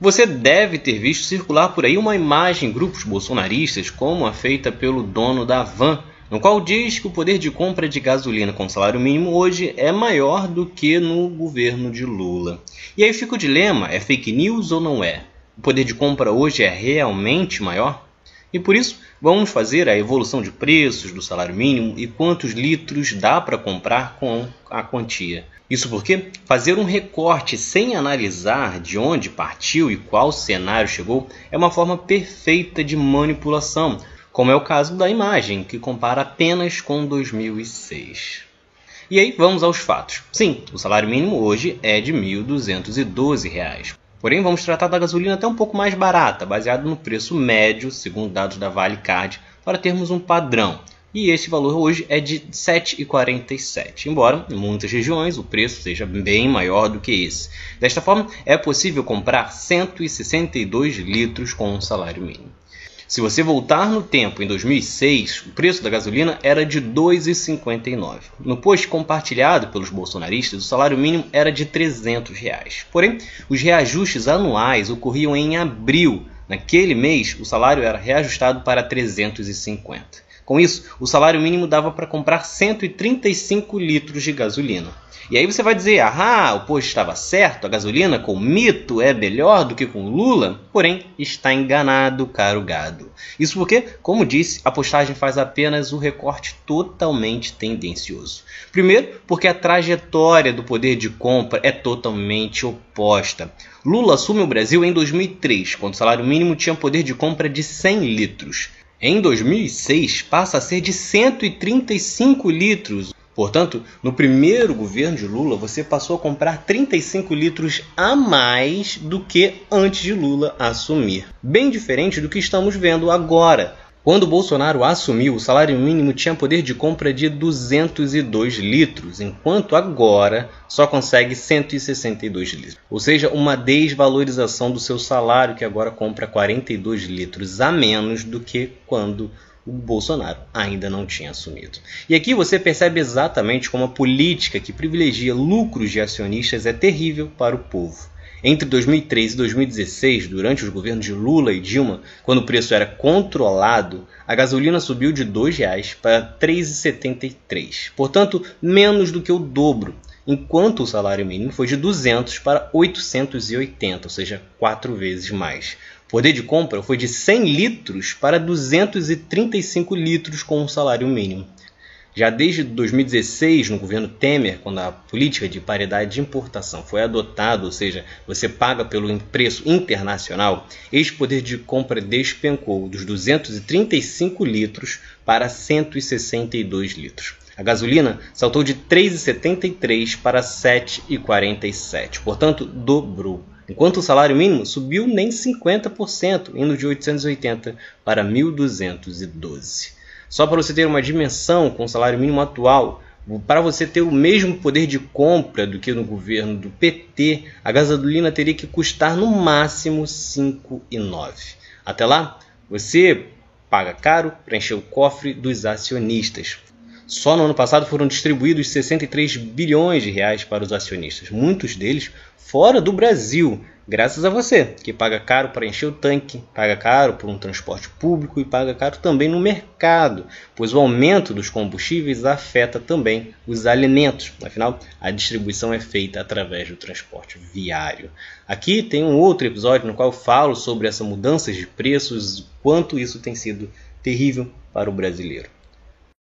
Você deve ter visto circular por aí uma imagem em grupos bolsonaristas, como a feita pelo dono da van, no qual diz que o poder de compra de gasolina com salário mínimo hoje é maior do que no governo de Lula. E aí fica o dilema: é fake news ou não é? O poder de compra hoje é realmente maior? E por isso, vamos fazer a evolução de preços do salário mínimo e quantos litros dá para comprar com a quantia. Isso porque fazer um recorte sem analisar de onde partiu e qual cenário chegou é uma forma perfeita de manipulação, como é o caso da imagem, que compara apenas com 2006. E aí vamos aos fatos. Sim, o salário mínimo hoje é de R$ 1.212. Porém, vamos tratar da gasolina até um pouco mais barata, baseado no preço médio, segundo dados da Vale Card, para termos um padrão e esse valor hoje é de 7,47, embora em muitas regiões o preço seja bem maior do que esse. Desta forma, é possível comprar 162 litros com um salário mínimo. Se você voltar no tempo, em 2006, o preço da gasolina era de R$ 2,59. No post compartilhado pelos bolsonaristas, o salário mínimo era de 300 reais. Porém, os reajustes anuais ocorriam em abril. Naquele mês, o salário era reajustado para 350. Com isso, o salário mínimo dava para comprar 135 litros de gasolina. E aí você vai dizer, ah, o posto estava certo, a gasolina com mito é melhor do que com Lula? Porém, está enganado, caro gado. Isso porque, como disse, a postagem faz apenas o recorte totalmente tendencioso. Primeiro, porque a trajetória do poder de compra é totalmente oposta. Lula assume o Brasil em 2003, quando o salário mínimo tinha poder de compra de 100 litros. Em 2006, passa a ser de 135 litros. Portanto, no primeiro governo de Lula, você passou a comprar 35 litros a mais do que antes de Lula assumir. Bem diferente do que estamos vendo agora. Quando Bolsonaro assumiu, o salário mínimo tinha poder de compra de 202 litros, enquanto agora só consegue 162 litros. Ou seja, uma desvalorização do seu salário, que agora compra 42 litros a menos do que quando o Bolsonaro ainda não tinha assumido. E aqui você percebe exatamente como a política que privilegia lucros de acionistas é terrível para o povo. Entre 2003 e 2016, durante os governos de Lula e Dilma, quando o preço era controlado, a gasolina subiu de R$ 2,00 para R$ 3,73, portanto, menos do que o dobro, enquanto o salário mínimo foi de 200 para 880, ou seja, quatro vezes mais. O poder de compra foi de 100 litros para 235 litros com o salário mínimo. Já desde 2016, no governo Temer, quando a política de paridade de importação foi adotada, ou seja, você paga pelo preço internacional, este poder de compra despencou dos 235 litros para 162 litros. A gasolina saltou de 3,73 para 7,47, portanto, dobrou. Enquanto o salário mínimo subiu nem 50%, indo de 880 para 1.212. Só para você ter uma dimensão com o salário mínimo atual, para você ter o mesmo poder de compra do que no governo do PT, a gasolina teria que custar no máximo 5,9. Até lá, você paga caro para encher o cofre dos acionistas. Só no ano passado foram distribuídos 63 bilhões de reais para os acionistas, muitos deles fora do Brasil, graças a você, que paga caro para encher o tanque, paga caro por um transporte público e paga caro também no mercado, pois o aumento dos combustíveis afeta também os alimentos. Afinal, a distribuição é feita através do transporte viário. Aqui tem um outro episódio no qual falo sobre essa mudança de preços, quanto isso tem sido terrível para o brasileiro.